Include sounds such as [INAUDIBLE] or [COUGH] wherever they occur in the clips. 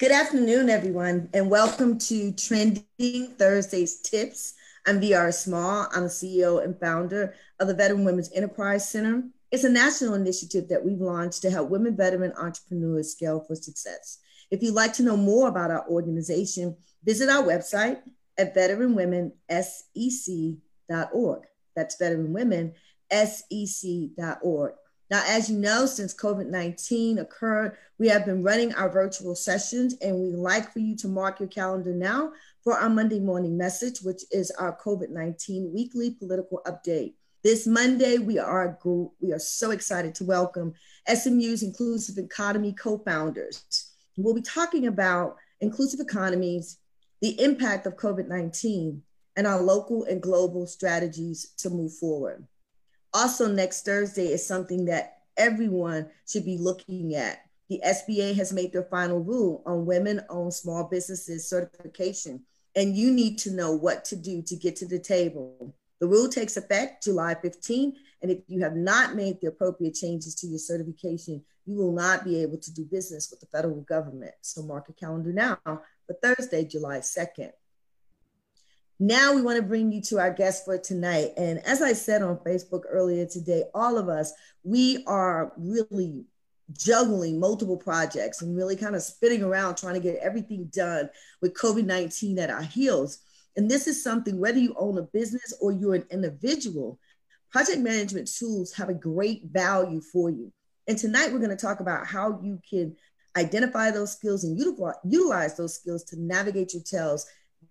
Good afternoon, everyone, and welcome to Trending Thursdays Tips. I'm VR Small. I'm the CEO and founder of the Veteran Women's Enterprise Center. It's a national initiative that we've launched to help women veteran entrepreneurs scale for success. If you'd like to know more about our organization, visit our website at veteranwomensec.org. That's veteranwomensec.org. Now, as you know, since COVID 19 occurred, we have been running our virtual sessions, and we'd like for you to mark your calendar now for our Monday morning message, which is our COVID 19 weekly political update. This Monday, we are, we are so excited to welcome SMU's Inclusive Economy co founders. We'll be talking about inclusive economies, the impact of COVID 19, and our local and global strategies to move forward. Also, next Thursday is something that everyone should be looking at. The SBA has made their final rule on women owned small businesses certification, and you need to know what to do to get to the table. The rule takes effect July 15, and if you have not made the appropriate changes to your certification, you will not be able to do business with the federal government. So mark your calendar now for Thursday, July 2nd. Now we want to bring you to our guest for tonight. And as I said on Facebook earlier today, all of us, we are really juggling multiple projects and really kind of spinning around trying to get everything done with COVID 19 at our heels. And this is something, whether you own a business or you're an individual, project management tools have a great value for you. And tonight we're going to talk about how you can identify those skills and utilize those skills to navigate your tails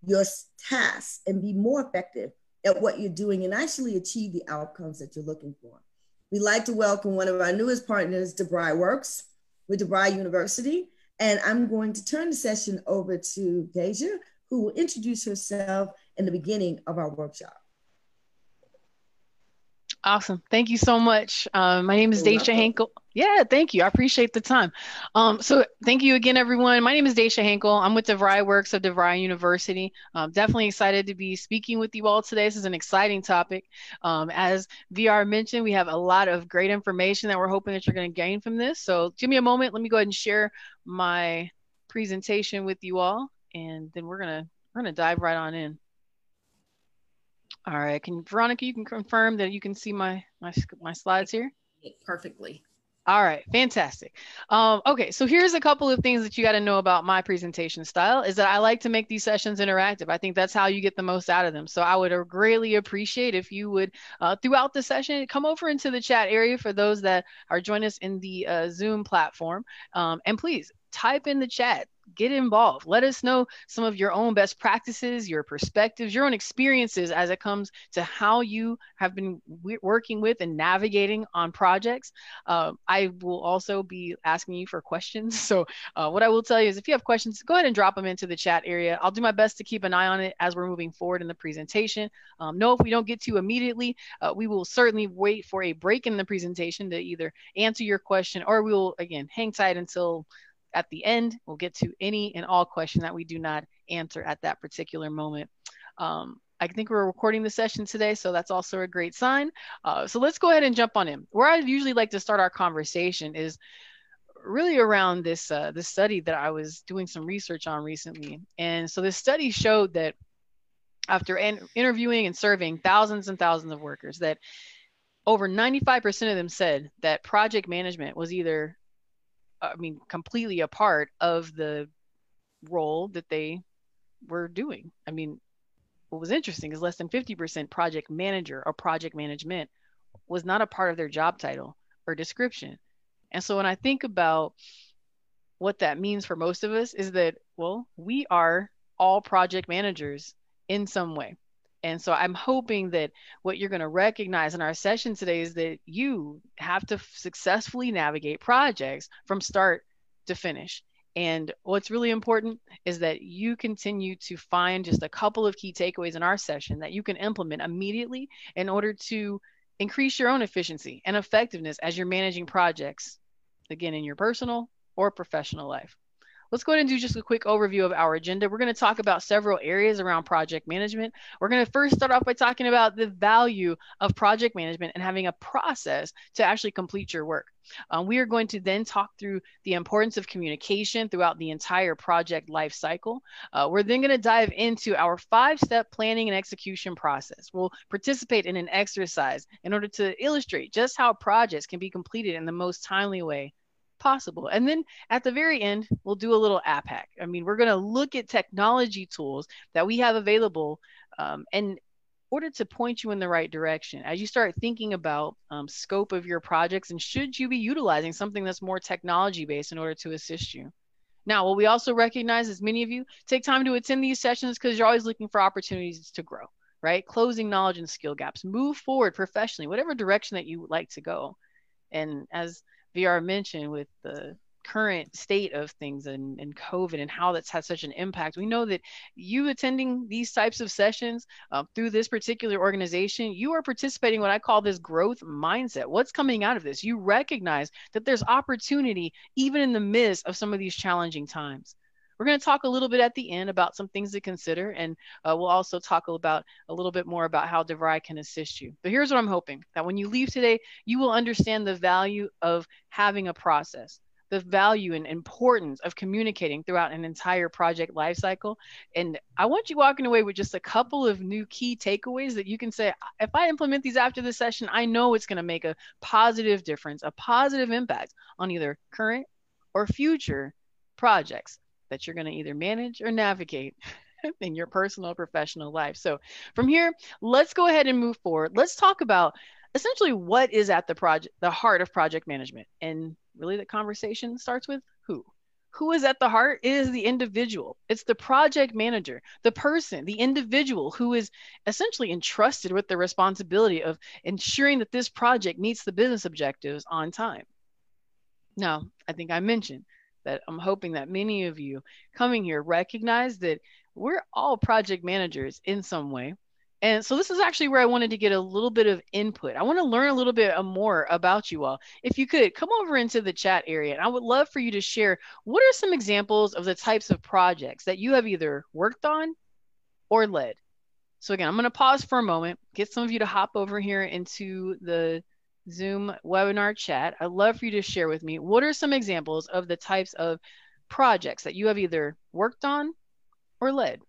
your tasks and be more effective at what you're doing and actually achieve the outcomes that you're looking for. We'd like to welcome one of our newest partners, DeVry Works with DeVry University. And I'm going to turn the session over to Deja, who will introduce herself in the beginning of our workshop. Awesome. Thank you so much. Um, my name is Daisha Hankel. Yeah, thank you. I appreciate the time. Um, so thank you again, everyone. My name is Daisha Hankel. I'm with DeVry Works of DeVry University. I'm definitely excited to be speaking with you all today. This is an exciting topic. Um, as VR mentioned, we have a lot of great information that we're hoping that you're going to gain from this. So give me a moment. Let me go ahead and share my presentation with you all, and then we're gonna we're gonna dive right on in. All right, can Veronica, you can confirm that you can see my my my slides here? Perfectly. All right, fantastic. Um, okay, so here's a couple of things that you got to know about my presentation style is that I like to make these sessions interactive. I think that's how you get the most out of them. So I would greatly appreciate if you would, uh, throughout the session, come over into the chat area for those that are joining us in the uh, Zoom platform. Um, and please type in the chat get involved. Let us know some of your own best practices, your perspectives, your own experiences as it comes to how you have been working with and navigating on projects. Uh, I will also be asking you for questions. [LAUGHS] So, uh, what I will tell you is if you have questions, go ahead and drop them into the chat area. I'll do my best to keep an eye on it as we're moving forward in the presentation. Um, know if we don't get to immediately, uh, we will certainly wait for a break in the presentation to either answer your question or we will, again, hang tight until at the end, we'll get to any and all question that we do not answer at that particular moment. Um, I think we're recording the session today, so that's also a great sign. Uh, so let's go ahead and jump on in. Where I usually like to start our conversation is really around this uh, this study that I was doing some research on recently. And so this study showed that after interviewing and serving thousands and thousands of workers, that over 95% of them said that project management was either I mean, completely a part of the role that they were doing. I mean, what was interesting is less than 50% project manager or project management was not a part of their job title or description. And so when I think about what that means for most of us is that, well, we are all project managers in some way. And so I'm hoping that what you're going to recognize in our session today is that you have to successfully navigate projects from start to finish. And what's really important is that you continue to find just a couple of key takeaways in our session that you can implement immediately in order to increase your own efficiency and effectiveness as you're managing projects, again, in your personal or professional life. Let's go ahead and do just a quick overview of our agenda. We're going to talk about several areas around project management. We're going to first start off by talking about the value of project management and having a process to actually complete your work. Um, we are going to then talk through the importance of communication throughout the entire project life cycle. Uh, we're then going to dive into our five step planning and execution process. We'll participate in an exercise in order to illustrate just how projects can be completed in the most timely way possible. And then at the very end, we'll do a little app hack. I mean, we're going to look at technology tools that we have available um, and in order to point you in the right direction. As you start thinking about um, scope of your projects and should you be utilizing something that's more technology based in order to assist you. Now what we also recognize is many of you take time to attend these sessions because you're always looking for opportunities to grow right? Closing knowledge and skill gaps. Move forward professionally whatever direction that you like to go. And as vr mentioned with the current state of things and, and COVID and how that's had such an impact. We know that you attending these types of sessions uh, through this particular organization, you are participating what I call this growth mindset. What's coming out of this? You recognize that there's opportunity even in the midst of some of these challenging times. We're going to talk a little bit at the end about some things to consider, and uh, we'll also talk about a little bit more about how DeVry can assist you. But here's what I'm hoping that when you leave today, you will understand the value of having a process the value and importance of communicating throughout an entire project lifecycle. And I want you walking away with just a couple of new key takeaways that you can say, if I implement these after this session, I know it's going to make a positive difference, a positive impact on either current or future projects that you're going to either manage or navigate [LAUGHS] in your personal professional life. So from here, let's go ahead and move forward. Let's talk about essentially what is at the project the heart of project management and really the conversation starts with who who is at the heart it is the individual it's the project manager the person the individual who is essentially entrusted with the responsibility of ensuring that this project meets the business objectives on time now i think i mentioned that i'm hoping that many of you coming here recognize that we're all project managers in some way and so this is actually where I wanted to get a little bit of input. I want to learn a little bit uh, more about you all. If you could come over into the chat area, and I would love for you to share what are some examples of the types of projects that you have either worked on or led. So again, I'm going to pause for a moment, get some of you to hop over here into the Zoom webinar chat. I'd love for you to share with me what are some examples of the types of projects that you have either worked on or led.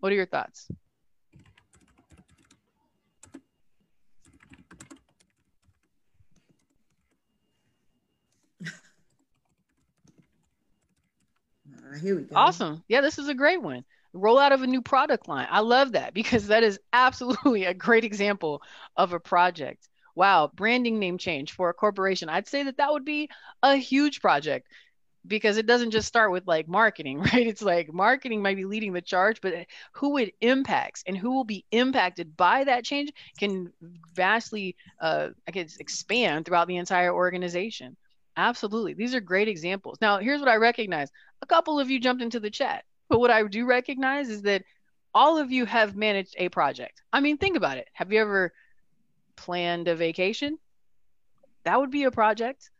What are your thoughts? Uh, here we go. Awesome. Yeah, this is a great one. Rollout of a new product line. I love that because that is absolutely a great example of a project. Wow, branding name change for a corporation. I'd say that that would be a huge project because it doesn't just start with like marketing, [LAUGHS] right? It's like marketing might be leading the charge, but who it impacts and who will be impacted by that change can vastly, uh, I guess, expand throughout the entire organization. Absolutely. These are great examples. Now, here's what I recognize a couple of you jumped into the chat, but what I do recognize is that all of you have managed a project. I mean, think about it. Have you ever planned a vacation? That would be a project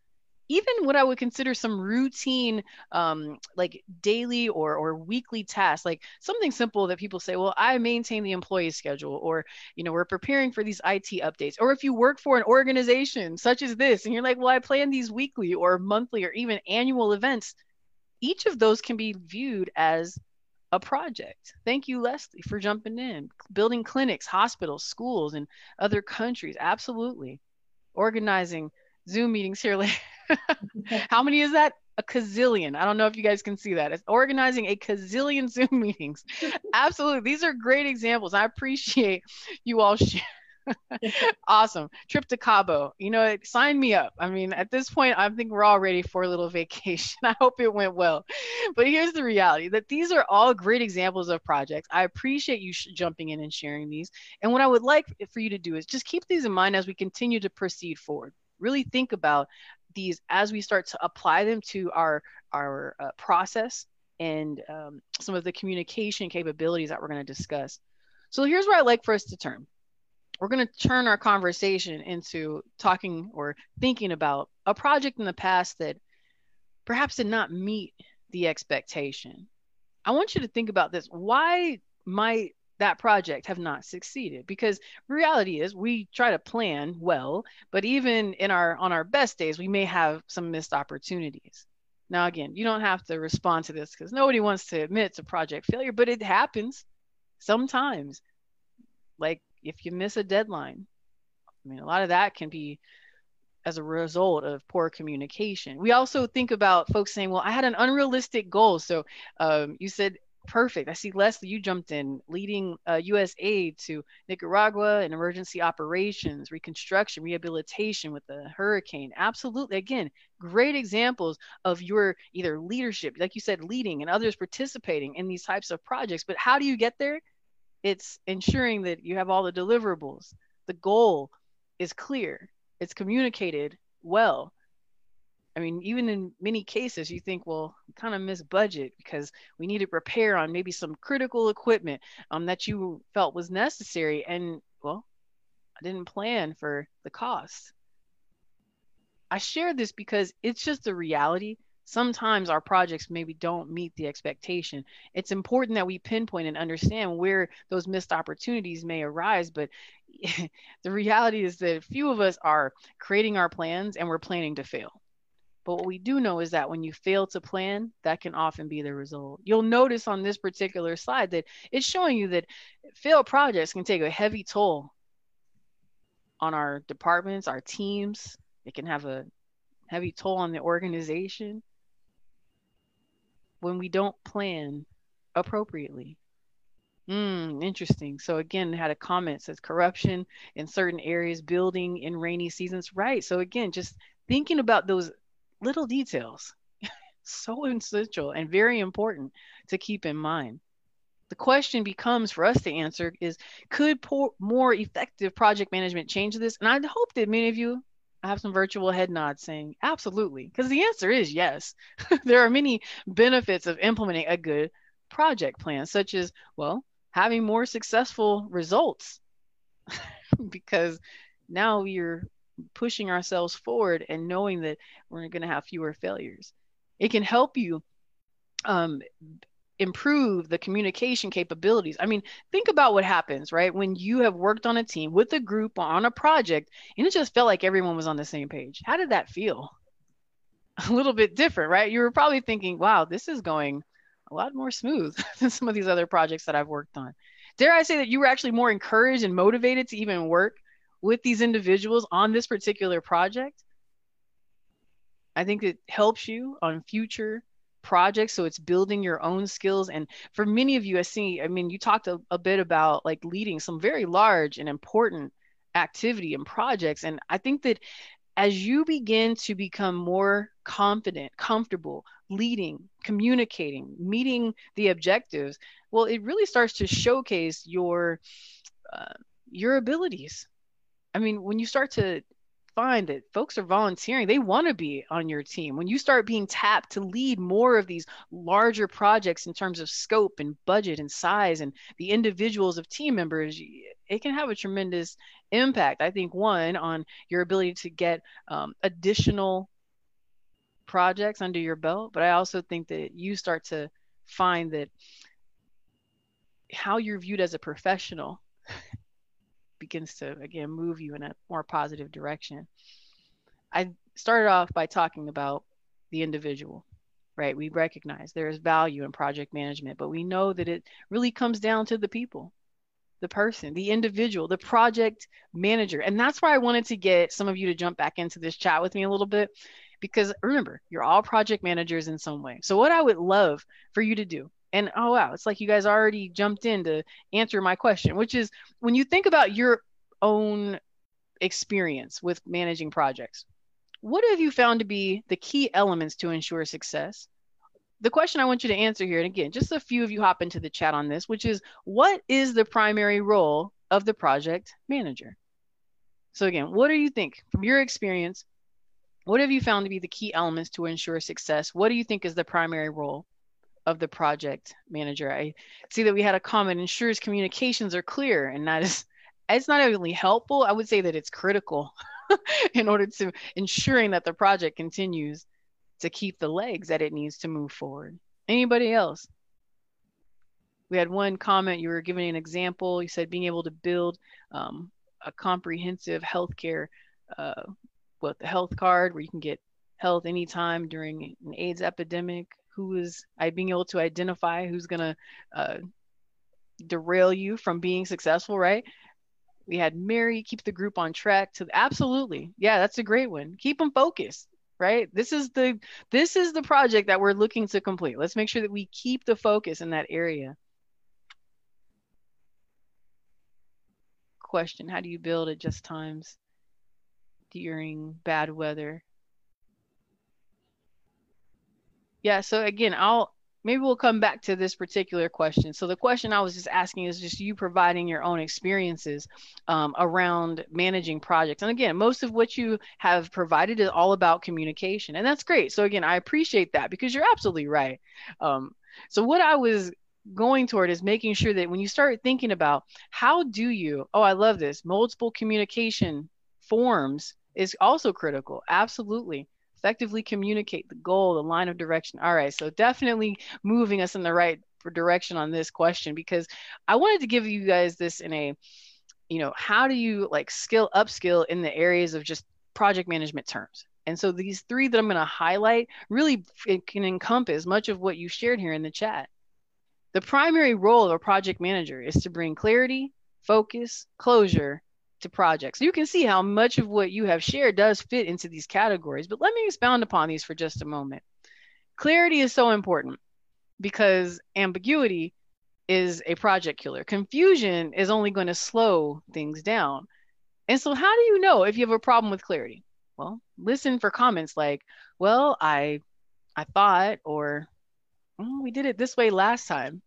even what I would consider some routine, um, like daily or or weekly tasks, like something simple that people say, well, I maintain the employee schedule, or you know, we're preparing for these IT updates, or if you work for an organization such as this, and you're like, well, I plan these weekly or monthly or even annual events, each of those can be viewed as a project. Thank you, Leslie, for jumping in. Building clinics, hospitals, schools, in other countries. Absolutely. Organizing Zoom meetings here. [LAUGHS] How many is that? A gazillion. I don't know if you guys can see that. It's organizing a gazillion [LAUGHS] Zoom meetings. Absolutely. These are great examples. I appreciate you all [LAUGHS] sharing. [LAUGHS] awesome. Trip to Cabo. You know, sign me up. I mean, at this point, I think we're all ready for a little [LAUGHS] vacation. I hope it went well. But here's the reality that these are all great examples of projects. I appreciate you sh- jumping in and sharing these. And what I would like for you to do is just keep these in mind as we continue to proceed forward really think about these as we start to apply them to our our uh, process and um, some of the communication capabilities that we're going to discuss. So here's where I'd like for us to turn. We're going to turn our conversation into talking or thinking about a project in the past that perhaps did not meet the expectation. I want you to think about this. Why might that project have not succeeded because reality is we try to plan well but even in our on our best days we may have some missed opportunities now again you don't have to respond to this because nobody wants to admit to project failure but it happens sometimes like if you miss a deadline i mean a lot of that can be as a result of poor communication we also think about folks saying well i had an unrealistic goal so um, you said perfect. I see Leslie, you jumped in leading uh, U.S. aid to Nicaragua and emergency operations, reconstruction, rehabilitation with the hurricane. Absolutely. Again, great examples of your either leadership, like you said, leading and others participating in these types of projects. But how do you get there? It's ensuring that you have all the deliverables. The goal is clear, it's communicated well I mean, even in many cases, you think, well, we kind of miss budget because we needed repair on maybe some critical equipment um, that you felt was necessary. And well, I didn't plan for the cost. I share this because it's just the reality. Sometimes our projects maybe don't meet the expectation. It's important that we pinpoint and understand where those missed opportunities may arise. But [LAUGHS] the reality is that few of us are creating our plans and we're planning to fail. But what we do know is that when you fail to plan, that can often be the result. You'll notice on this particular slide that it's showing you that failed projects can take a heavy toll on our departments, our teams. It can have a heavy toll on the organization when we don't plan appropriately. Hmm, interesting. So again, had a comment says corruption in certain areas, building in rainy seasons. Right. So again, just thinking about those little details. [LAUGHS] so essential and very important to keep in mind. The question becomes for us to answer is could more effective project management change this? And I hope that many of you have some virtual head nods saying absolutely, because the answer is yes. [LAUGHS] there are many benefits of implementing a good project plan, such as, well, having more successful results [LAUGHS] because now you're pushing ourselves forward and knowing that we're going to have fewer failures. It can help you um, improve the communication capabilities. I mean, think about what happens, right? When you have worked on a team with a group on a project and it just felt like everyone was on the same page. How did that feel? [LAUGHS] A little bit different, right? You were probably thinking, wow, this is going a lot more smooth [LAUGHS] than some of these other projects that I've worked on. Dare I say that you were actually more encouraged and motivated to even work with these individuals on this particular project. I think it helps you on future projects. So it's building your own skills. And for many of you, I see, I mean, you talked a, a bit about like leading some very large and important activity and projects. And I think that as you begin to become more confident, comfortable leading, communicating, meeting the objectives, well, it really starts to showcase your uh, your abilities I mean, when you start to find that folks are volunteering, they want to be on your team. When you start being tapped to lead more of these larger projects in terms of scope and budget and size and the individuals of team members, it can have a tremendous impact. I think, one, on your ability to get um, additional projects under your belt, but I also think that you start to find that how you're viewed as a professional begins to again move you in a more positive direction. I started off by talking about the individual, right? We recognize there is value in project management, but we know that it really comes down to the people, the person, the individual, the project manager. And that's why I wanted to get some of you to jump back into this chat with me a little bit because remember, you're all project managers in some way. So, what I would love for you to do and oh wow, it's like you guys already jumped in to answer my question, which is when you think about your own experience with managing projects, what have you found to be the key elements to ensure success? The question I want you to answer here, and again, just a few of you hop into the chat on this, which is what is the primary role of the project manager? So, again, what do you think from your experience? What have you found to be the key elements to ensure success? What do you think is the primary role of the project manager. I see that we had a comment ensures communications are clear, and that is it's not only helpful, I would say that it's critical [LAUGHS] in order to ensuring that the project continues to keep the legs that it needs to move forward. Anybody else? We had one comment, you were giving an example. You said being able to build um, a comprehensive healthcare, uh, what the health card where you can get health anytime during an AIDS epidemic. Who is I being able to identify who's to uh, derail you from being successful, right? We had Mary keep the group on track to absolutely. Yeah, that's a great one. Keep them focused, right? This is the this is the project that we're looking to complete. Let's make sure that we keep the focus in that area. Question, how do you build at just times during bad weather? Yeah, so again, I'll maybe we'll come back to this particular question. So the question I was just asking is just you providing your own experiences um, around managing projects. And again, most of what you have provided is all about communication, and that's great. So again, I appreciate that because you're absolutely right. Um, so what I was going toward is making sure that when you start thinking about how do you, oh, I love this, multiple communication forms is also critical. Absolutely effectively communicate the goal, the line of direction. All right, so definitely moving us in the right direction on this question because I wanted to give you guys this in a, you know, how do you like skill upskill in the areas of just project management terms? And so these three that I'm going to highlight really can encompass much of what you shared here in the chat. The primary role of a project manager is to bring clarity, focus, closure, to projects. You can see how much of what you have shared does fit into these categories, but let me expound upon these for just a moment. Clarity is so important because ambiguity is a project killer. Confusion is only going to slow things down. And so, how do you know if you have a problem with clarity? Well, listen for comments like, "Well, I, I thought," or oh, "We did it this way last time,"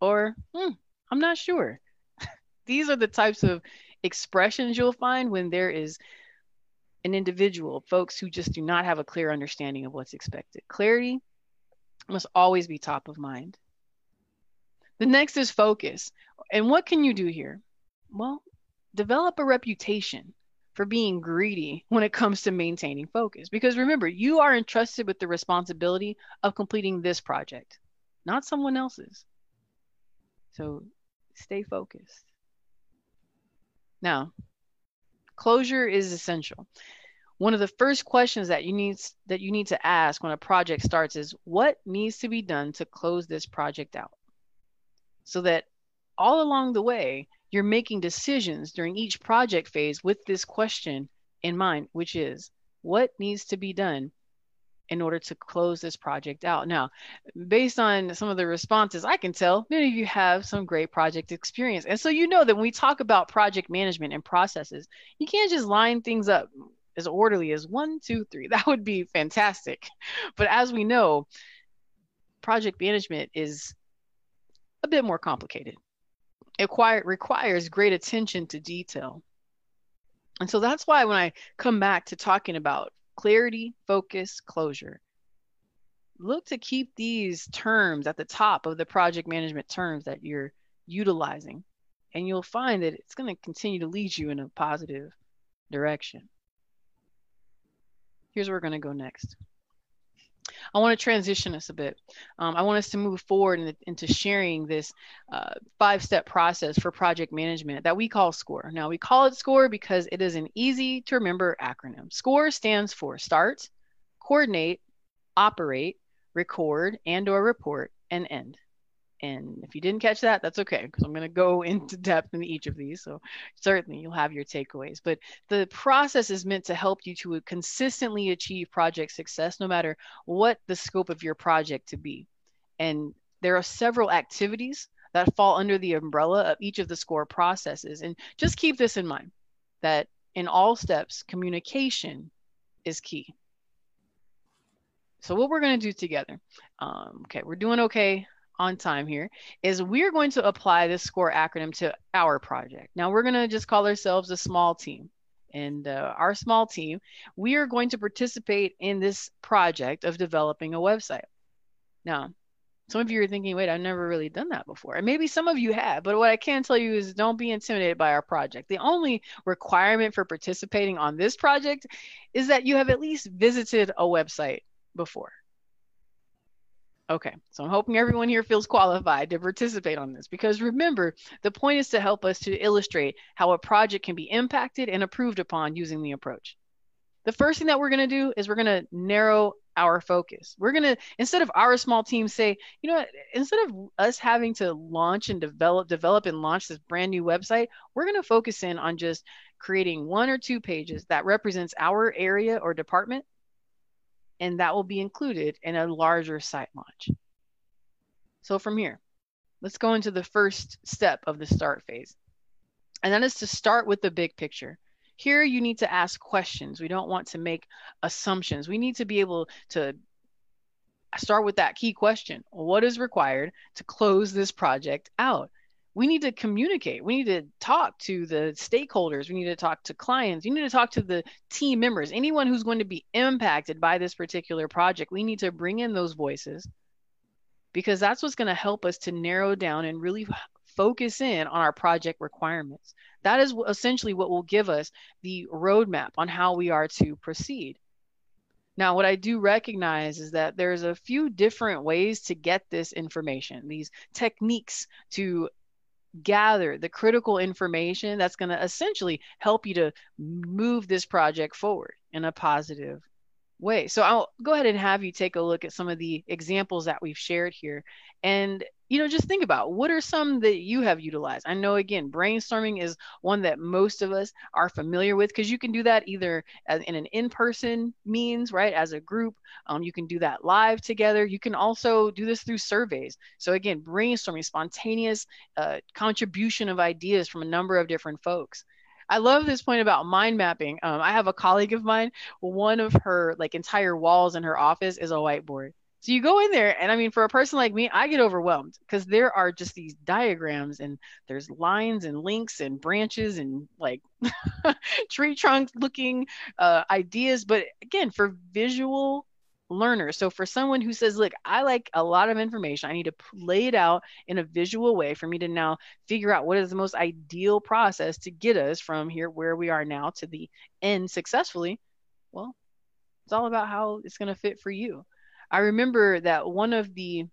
or hmm, "I'm not sure." [LAUGHS] These are the types of expressions you'll find when there is an individual, folks who just do not have a clear understanding of what's expected. Clarity must always be top of mind. The next is focus. And what can you do here? Well, develop a reputation for being greedy when it comes to maintaining focus. Because remember, you are entrusted with the responsibility of completing this project, not someone else's. So stay focused. Now, closure is essential. One of the first questions that you need that you need to ask when a project starts is what needs to be done to close this project out? So that all along the way, you're making decisions during each project phase with this question in mind, which is what needs to be done in order to close this project out. Now, based on some of the responses, I can tell many of you have some great project experience. And so you know that when we talk about project management and processes, you can't just line things up as orderly as one, two, three. [LAUGHS] That would be fantastic. But as we know, project management is a bit more complicated. It requires great attention to detail. And so that's why when I come back to talking about clarity, focus, closure. Look to keep these terms at the top of the project management terms that you're utilizing, and you'll find that it's going to continue to lead you in a positive direction. Here's where we're going to go next. I want to transition us a bit. Um, I want us to move forward in, into sharing this uh, five step process for project management that we call SCORE. Now, we call it SCORE because it is an easy to remember acronym. SCORE stands for start, coordinate, operate, record, and or report, and end. And if you didn't catch that, that's okay because I'm going to go [LAUGHS] into depth in each of these. So certainly you'll have your takeaways. But the process is meant to help you to consistently achieve project success, no matter what the scope of your project to be. And there are several activities that fall under the umbrella of each of the SCORE processes. And just keep this in mind that in all steps, communication is key. So what we're going to do together, um, okay, we're doing okay on time here is we're going to apply this SCORE acronym to our project. Now we're going to just call ourselves a small team. And uh, our small team, we are going to participate in this project of developing a website. Now, some of you are thinking, wait, I've never really done that before. And maybe some of you have, but what I can tell you is don't be intimidated by our project. The only requirement for participating on this project is that you have at least visited a website before. Okay, so I'm hoping everyone here feels qualified to participate on this because remember, the point is to help us to illustrate how a project can be impacted and approved upon using the approach. The first thing that we're going to do is we're going to narrow our focus. We're going to, instead of our small team say, you know instead of us having to launch and develop, develop and launch this brand new website, we're going to focus in on just creating one or two pages that represents our area or department and that will be included in a larger site launch. So from here, let's go into the first step of the start phase. And that is to start with the big picture. Here you need to ask questions. We don't want to make assumptions. We need to be able to start with that key question. What is required to close this project out? We need to communicate. We need to talk to the stakeholders. We need to talk to clients. You need to talk to the team members, anyone who's going to be impacted by this particular project. We need to bring in those voices because that's what's going to help us to narrow down and really focus in on our project requirements. That is essentially what will give us the roadmap on how we are to proceed. Now, what I do recognize is that there's a few different ways to get this information, these techniques to gather the critical information that's going to essentially help you to move this project forward in a positive way. So I'll go ahead and have you take a look at some of the examples that we've shared here. And you know just think about what are some that you have utilized? I know again brainstorming is one that most of us are familiar with because you can do that either in an in-person means right as a group. Um, you can do that live together. You can also do this through surveys. So again brainstorming spontaneous uh, contribution of ideas from a number of different folks I love this point about mind mapping. Um, I have a colleague of mine. One of her like entire walls in her office is a whiteboard. So you go in there, and I mean, for a person like me, I get overwhelmed because there are just these diagrams, and there's lines and links and branches and like [LAUGHS] tree trunk looking uh, ideas. But again, for visual learners, so for someone who says, "Look, I like a lot of information. I need to lay it out in a visual way for me to now figure out what is the most ideal process to get us from here where we are now to the end successfully." Well, it's all about how it's going to fit for you. I remember that one of the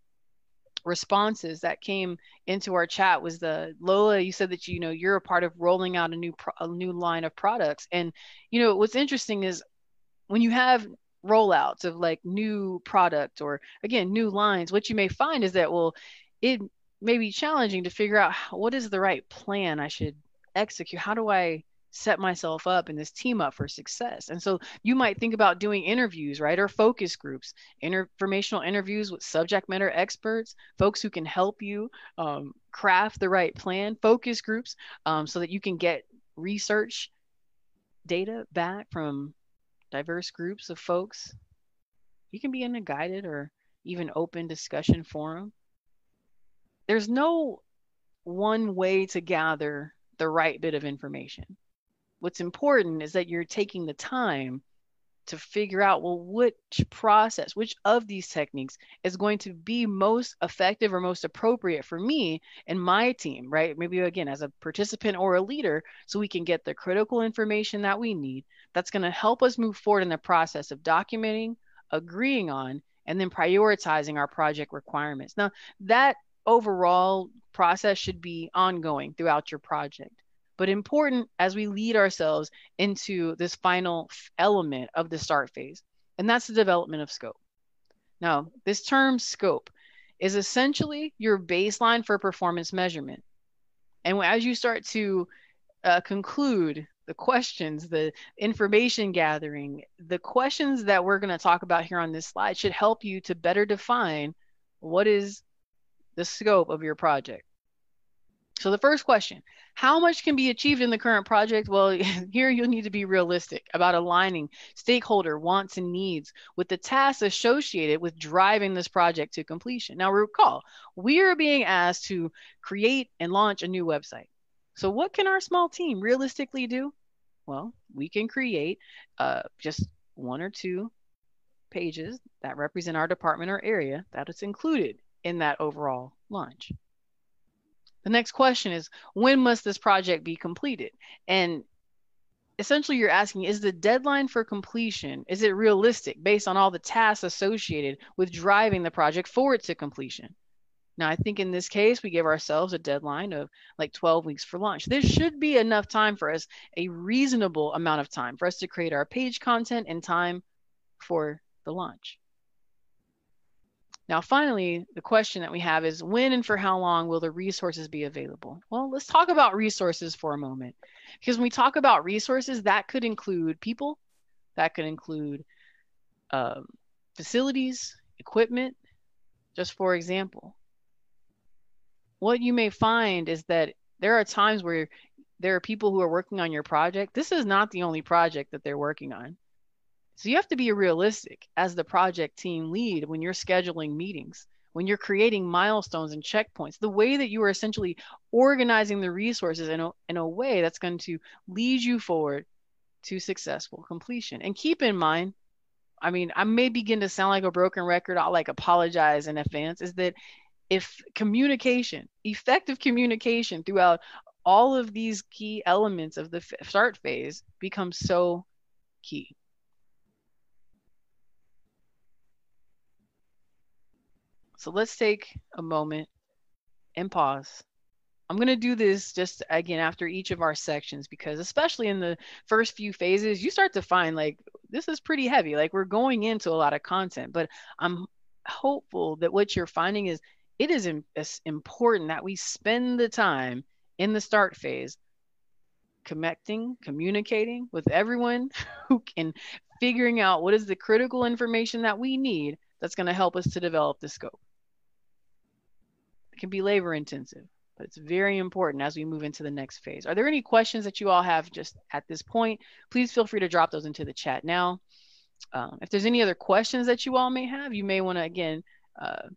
responses that came into our chat was the Lola you said that you know you're a part of rolling out a new pro- a new line of products and you know what's interesting is when you have rollouts of like new product or again new lines what you may find is that well it may be challenging to figure out what is the right plan I should execute how do I set myself up and this team up for success. And so you might think about doing interviews, right? Or focus groups, informational interviews with subject matter experts, folks who can help you um, craft the right plan, focus groups, um, so that you can get research data back from diverse groups of folks. You can be in a guided or even open discussion forum. There's no one way to gather the right bit of information what's important is that you're taking the time to figure out well which process which of these techniques is going to be most effective or most appropriate for me and my team right? Maybe again as a participant or a leader so we can get the critical information that we need that's going to help us move forward in the process of documenting agreeing on and then prioritizing our project requirements. Now that overall process should be ongoing throughout your project but important as we lead ourselves into this final element of the start phase, and that's the development of scope. Now, this term scope is essentially your baseline for performance measurement. And as you start to uh, conclude the questions, the information gathering, the questions that we're going to talk about here on this slide should help you to better define what is the scope of your project. So the first question, how much can be achieved in the current project? Well, [LAUGHS] here you'll need to be realistic about aligning stakeholder wants and needs with the tasks associated with driving this project to completion. Now recall, we are being asked to create and launch a new website. So what can our small team realistically do? Well, we can create uh, just one or two pages that represent our department or area that is included in that overall launch. The next question is when must this project be completed? And essentially you're asking is the deadline for completion is it realistic based on all the tasks associated with driving the project forward to completion? Now i think in this case we give ourselves a deadline of like 12 weeks for launch. This should be enough time for us a reasonable amount of time for us to create our page content and time for the launch now, finally, the question that we have is when and for how long will the resources be available? Well, let's talk about resources for a moment. Because when we talk about resources, that could include people, that could include um, facilities, equipment, just for example. What you may find is that there are times where there are people who are working on your project. This is not the only project that they're working on. So you have to be realistic as the project team lead when you're scheduling meetings, when you're creating milestones and checkpoints, the way that you are essentially organizing the resources in a, in a way that's going to lead you forward to successful completion. And keep in mind, I mean, I may begin to sound like a broken record. I'll like apologize in advance. Is that if communication, effective communication throughout all of these key elements of the start phase becomes so key. So let's take a moment and pause. I'm going to do this just again after each of our sections because, especially in the first few phases, you start to find like this is pretty heavy. Like we're going into a lot of content, but I'm hopeful that what you're finding is it is important that we spend the time in the start phase connecting, communicating with everyone [LAUGHS] who can figuring out what is the critical information that we need that's going to help us to develop the scope. It can be labor intensive, but it's very important as we move into the next phase. Are there any questions that you all have just at this point? Please feel free to drop those into the chat now. Um, if there's any other questions that you all may have, you may want to, again, uh,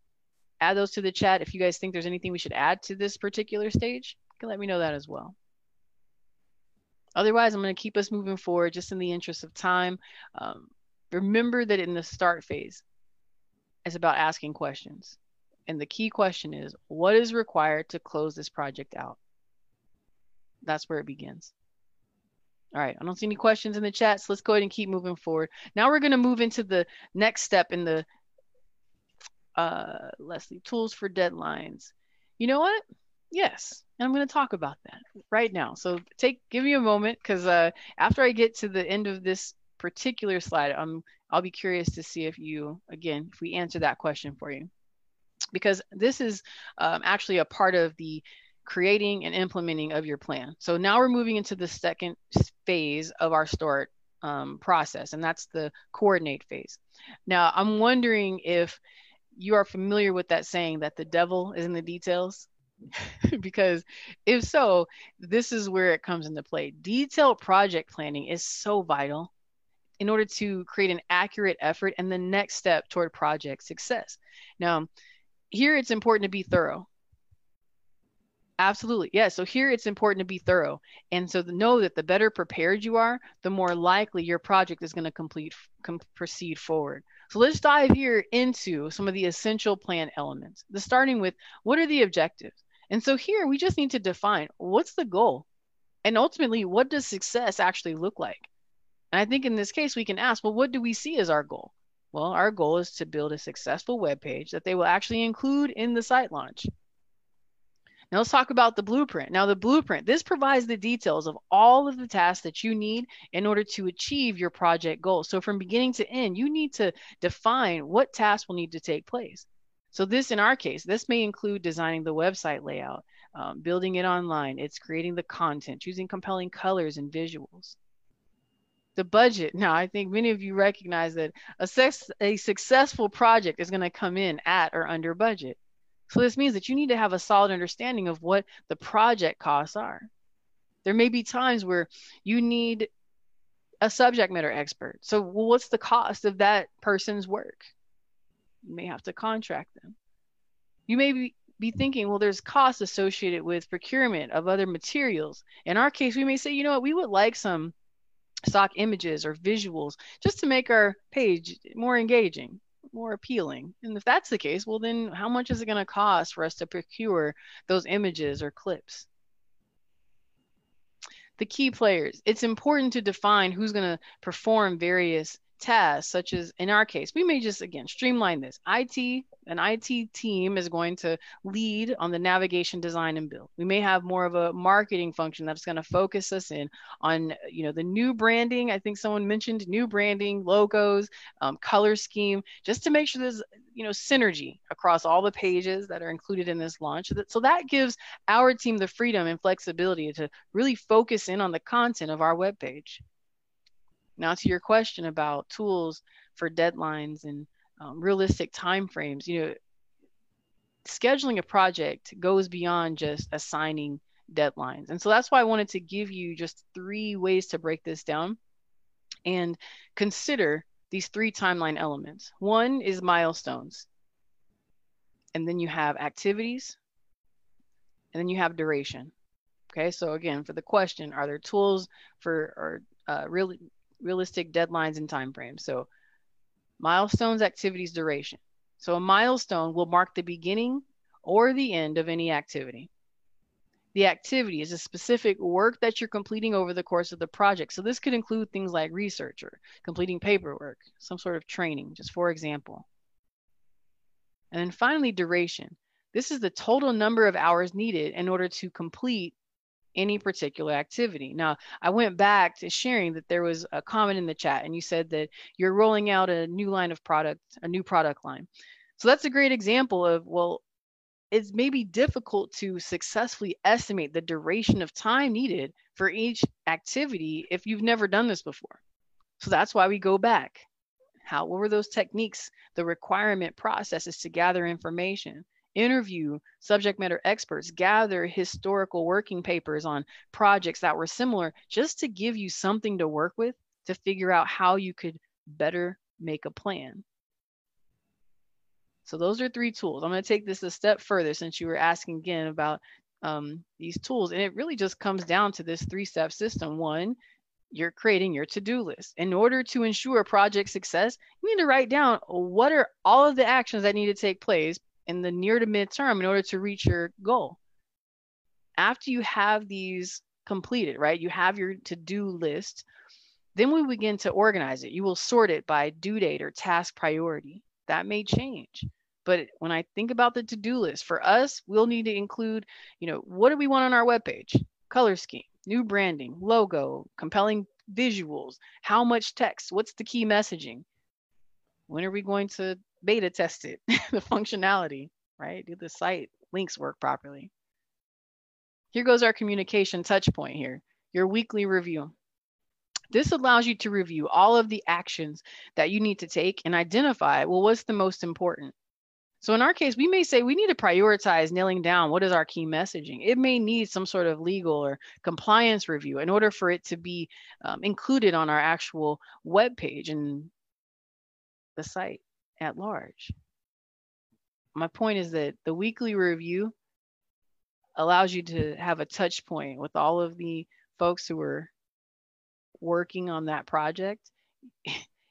add those to the chat. If you guys think there's anything we should add to this particular stage, you can let me know that as well. Otherwise, I'm going to keep us moving forward just in the interest of time. Um, remember that in the start phase, it's about asking questions. And the key question is what is required to close this project out? That's where it begins. All right, I don't see any questions in the chat, so let's go ahead and keep moving forward. Now we're going to move into the next step in the uh, Leslie tools for deadlines. You know what? Yes, and I'm going to talk about that right now. So take give me a moment because uh, after I get to the end of this particular slide, I'm I'll be curious to see if you again if we answer that question for you because this is um, actually a part of the creating and implementing of your plan. So now we're moving into the second phase of our start um, process, and that's the coordinate phase. Now, I'm wondering if you are familiar with that saying that the devil is in the details. [LAUGHS] because if so, this is where it comes into play. Detailed project planning is so vital in order to create an accurate effort and the next step toward project success. Now, here it's important to be thorough. Absolutely. Yeah. So here it's important to be thorough. And so know that the better prepared you are, the more likely your project is going to complete com- proceed forward. So let's dive here into some of the essential plan elements. The starting with what are the objectives? And so here we just need to define what's the goal? And ultimately, what does success actually look like? And I think in this case, we can ask, well, what do we see as our goal? Well, our goal is to build a successful web page that they will actually include in the site launch. Now let's talk about the blueprint. Now the blueprint, this provides the details of all of the tasks that you need in order to achieve your project goal. So from beginning to end, you need to define what tasks will need to take place. So this, in our case, this may include designing the website layout, um, building it online. It's creating the content, choosing compelling colors and visuals the budget. Now, I think many of you recognize that a, sex, a successful project is going to come in at or under budget. So this means that you need to have a solid understanding of what the project costs are. There may be times where you need a subject matter expert. So, well, what's the cost of that person's work? You may have to contract them. You may be, be thinking, well, there's costs associated with procurement of other materials. In our case, we may say, you know what, we would like some stock images or visuals just to make our page more engaging more appealing and if that's the case well then how much is it going to cost for us to procure those images or clips the key players. It's important to define who's going to perform various tasks, such as in our case, we may just again streamline this. IT, an IT team is going to lead on the navigation design and build. We may have more of a marketing function that's going to focus us in on you know the new branding. I think someone mentioned new branding, logos, um, color scheme, just to make sure there's you know synergy across all the pages that are included in this launch. So that gives our team the freedom and flexibility to really focus in on the content of our web page. Now to your question about tools for deadlines and um, realistic timeframes, you know, scheduling a project goes beyond just assigning deadlines. And so that's why I wanted to give you just three ways to break this down and consider these three timeline elements. One is milestones. And then you have activities. And then you have duration. Okay, so again, for the question, are there tools for or uh, really realistic deadlines and timeframes. So milestones, activities, duration. So a milestone will mark the beginning or the end of any activity. The activity is a specific work that you're completing over the course of the project. So this could include things like research or completing paperwork, some sort of training, just for example. And then finally, duration. This is the total number of hours needed in order to complete any particular activity. Now, I went back to sharing that there was a comment in the chat and you said that you're rolling out a new line of product, a new product line. So that's a great example of, well, it's maybe difficult to successfully estimate the duration of time needed for each activity if you've never done this before. So that's why we go back. How what were those techniques, the requirement processes to gather information? Interview subject matter experts, gather historical working papers on projects that were similar, just to give you something to work with to figure out how you could better make a plan. So those are three tools. I'm going to take this a step further since you were asking again about um, these tools. And it really just comes down to this three step system. One, you're creating your to-do list. In order to ensure project success, you need to write down what are all of the actions that need to take place in the near to midterm in order to reach your goal. After you have these completed, right? You have your to-do list. Then we begin to organize it. You will sort it by due date or task priority. That may change. But when I think about the to-do list, for us, we'll need to include, you know, what do we want on our webpage? Color scheme, new branding, logo, compelling visuals, how much text, what's the key messaging? When are we going to beta test it, [LAUGHS] the functionality, right? Do the site links work properly? Here goes our communication touch point here, your weekly review. This allows you to review all of the actions that you need to take and identify, well, what's the most important? So in our case, we may say we need to prioritize nailing down what is our key messaging. It may need some sort of legal or compliance review in order for it to be um, included on our actual web page and the site at large. My point is that the weekly review allows you to have a touch point with all of the folks who are working on that project.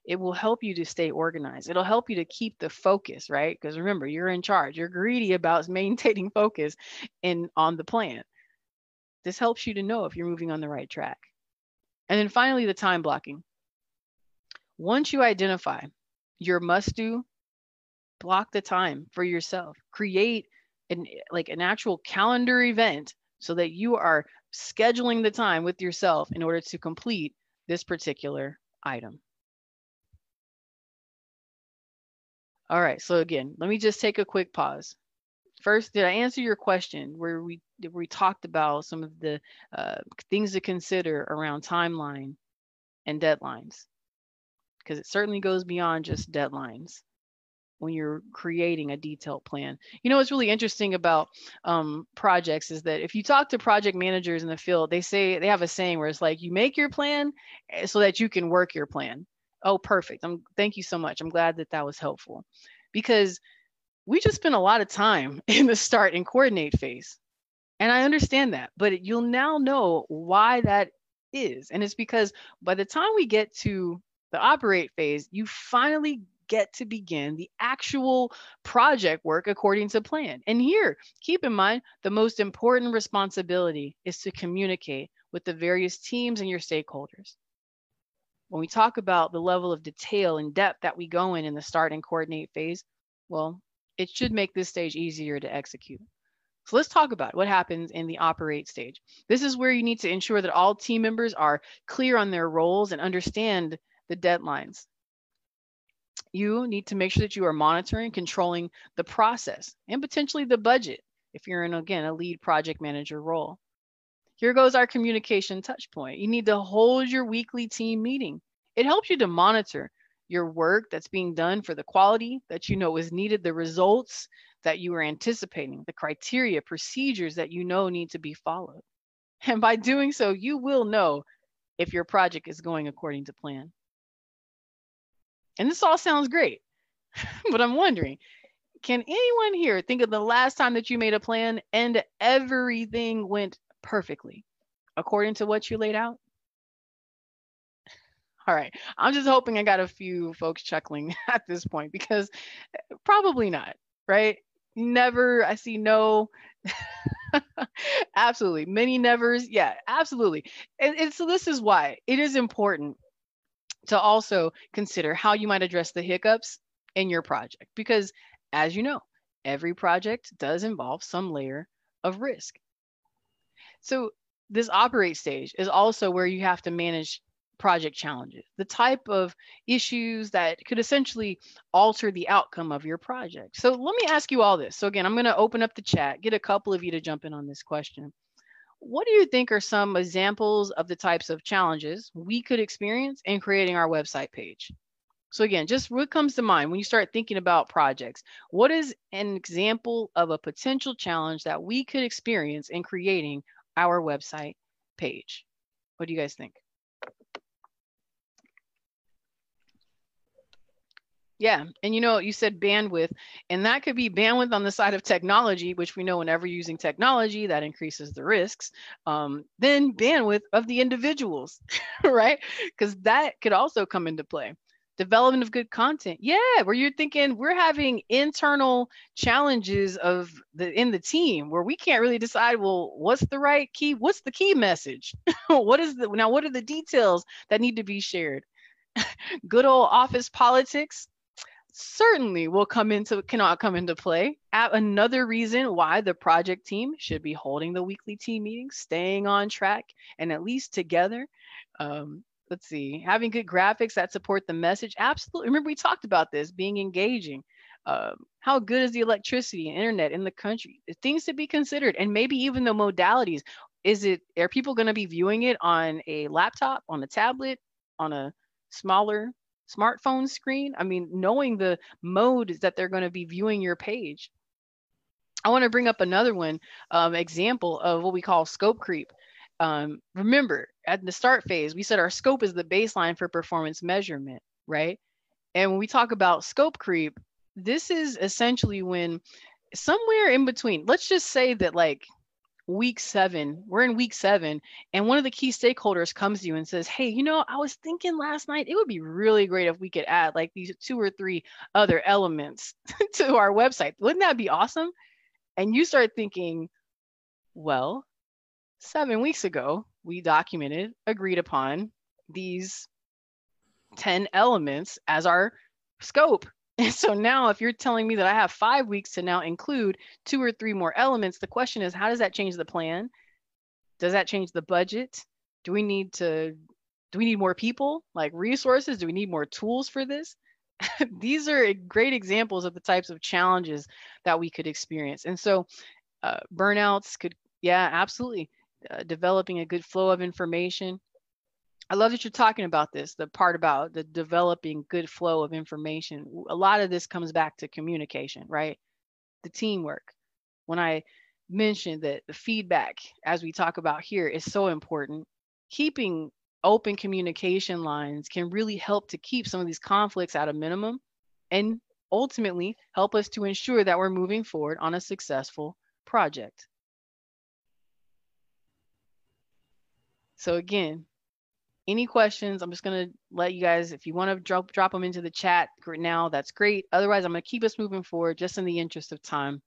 It will help you to stay organized. It'll help you to keep the focus, right? Because remember, you're in charge. You're greedy about [LAUGHS] maintaining focus in on the plan. This helps you to know if you're moving on the right track. And then finally, the time blocking. Once you identify your must do block the time for yourself. Create an like an actual calendar event so that you are scheduling the time with yourself in order to complete this particular item. All right so again let me just take a quick pause. First did i answer your question where we we talked about some of the uh, things to consider around timeline and deadlines because it certainly goes beyond just deadlines when you're creating a detailed plan. You know what's really interesting about um, projects is that if you talk to project managers in the field, they say they have a saying where it's like you make your plan eh, so that you can work your plan. Oh, perfect. I'm thank you so much. I'm glad that that was helpful because we just spend a lot of time [LAUGHS] in the start and coordinate phase. And I understand that, but you'll now know why that is. And it's because by the time we get to the operate phase, you finally get to begin the actual project work according to plan. And here, keep in mind, the most important responsibility is to communicate with the various teams and your stakeholders. When we talk about the level of detail and depth that we go in in the start and coordinate phase, well, it should make this stage easier to execute. So let's talk about what happens in the operate stage. This is where you need to ensure that all team members are clear on their roles and understand the deadlines. You need to make sure that you are monitoring, controlling the process and potentially the budget if you're in, again, a lead project manager role. Here goes our communication touch point. You need to hold your weekly team meeting. It helps you to monitor your work that's being done for the quality that you know is needed, the results that you are anticipating, the criteria, procedures that you know need to be followed. And by doing so, you will know if your project is going according to plan. And this all sounds great, [LAUGHS] but I'm wondering can anyone here think of the last time that you made a plan and everything went perfectly according to what you laid out? [SIGHS] All right. I'm just hoping I got a few folks chuckling [LAUGHS] at this point because eh, probably not, right? never i see no [LAUGHS] absolutely many nevers yeah absolutely and, and so this is why it is important to also consider how you might address the hiccups in your project because as you know every project does involve some layer of risk so this operate stage is also where you have to manage project challenges, the type of issues that could essentially alter the outcome of your project. So let me ask you all this. So again, I'm going to open up the chat, get a couple of you to jump in on this question. What do you think are some examples of the types of challenges we could experience in creating our website page? So again, just what comes to mind when you start thinking about projects? What is an example of a potential challenge that we could experience in creating our website page? What do you guys think? Yeah. And you know, you said bandwidth, and that could be bandwidth on the side of technology, which we know whenever using technology, that increases the risks. Um, then bandwidth of the individuals, [LAUGHS] right? Because that could also come into play. Development of good content. Yeah, where you're thinking we're having internal challenges of the in the team where we can't really decide, well, what's the right key? What's the key message? [LAUGHS] what is the now? What are the details that need to be shared? [LAUGHS] good old office politics certainly will come into cannot come into play. At another reason why the project team should be holding the weekly team meetings, staying on track, and at least together. Um, let's see, having good graphics that support the message. Absolutely. Remember, we talked about this being engaging. Um, how good is the electricity and internet in the country? Things to be considered, and maybe even the modalities. Is it are people going to be viewing it on a laptop, on a tablet, on a smaller smartphone screen. I mean, knowing the mode that they're going to be viewing your page. I want to bring up another one um, example of what we call scope creep. Um, remember, at the start phase, we said our scope is the baseline for performance measurement, right? And when we talk about scope creep, this is essentially when somewhere in between, let's just say that like week seven, we're in week seven, and one of the key stakeholders comes to you and says, Hey, you know, I was thinking last night it would be really great if we could add like these two or three other elements [LAUGHS] to our website. Wouldn't that be awesome? And you start thinking, Well, seven weeks ago, we documented, agreed upon these 10 elements as our scope and so now, if you're telling me that I have five weeks to now include two or three more elements, the question is, how does that change the plan? Does that change the budget? Do we need to, do we need more people, like resources? Do we need more tools for this? [LAUGHS] These are great examples of the types of challenges that we could experience. And so, uh, burnouts could, yeah, absolutely. Uh, developing a good flow of information, I love that you're talking about this, the part about the developing good flow of information. A lot of this comes back to communication, right? The teamwork. When I mentioned that the feedback, as we talk about here, is so important, keeping open communication lines can really help to keep some of these conflicts at a minimum and ultimately help us to ensure that we're moving forward on a successful project. So again, any questions, I'm just going to let you guys, if you want to drop, drop them into the chat now, that's great. Otherwise, I'm going to keep us moving forward just in the interest of time.